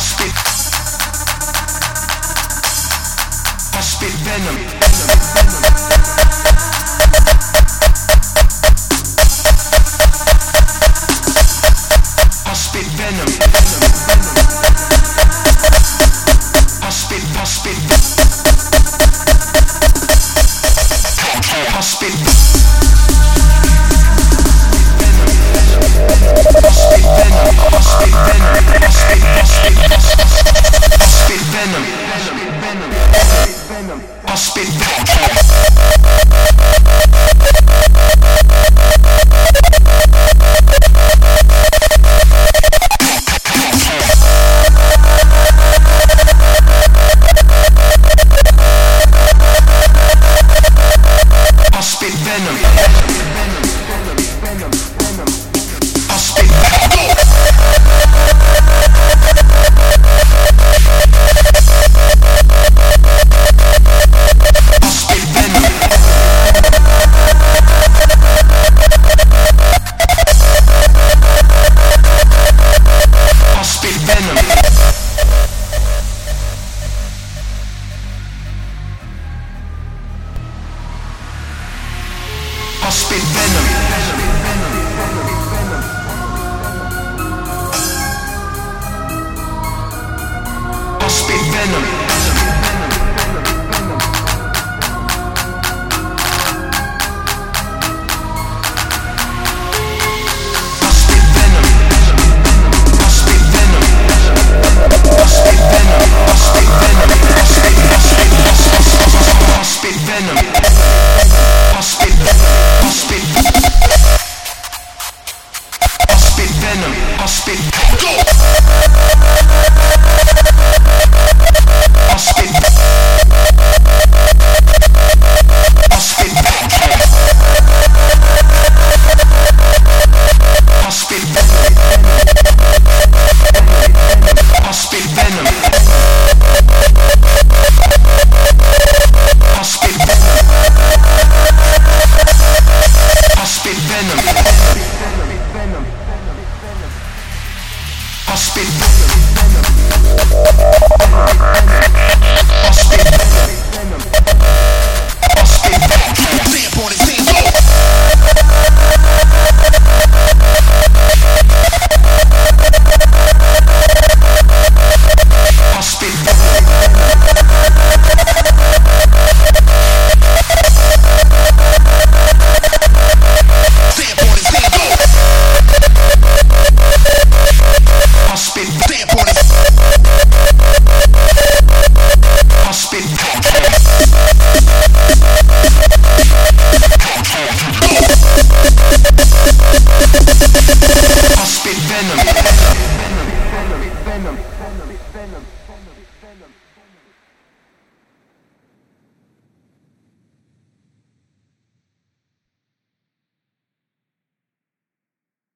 spit, I spit venom. I spit venom. I spit, I spit, spit. I. spit venom. I spit venom. spit. Go! spit venom. I spit venom. Venom. Venom. Venom.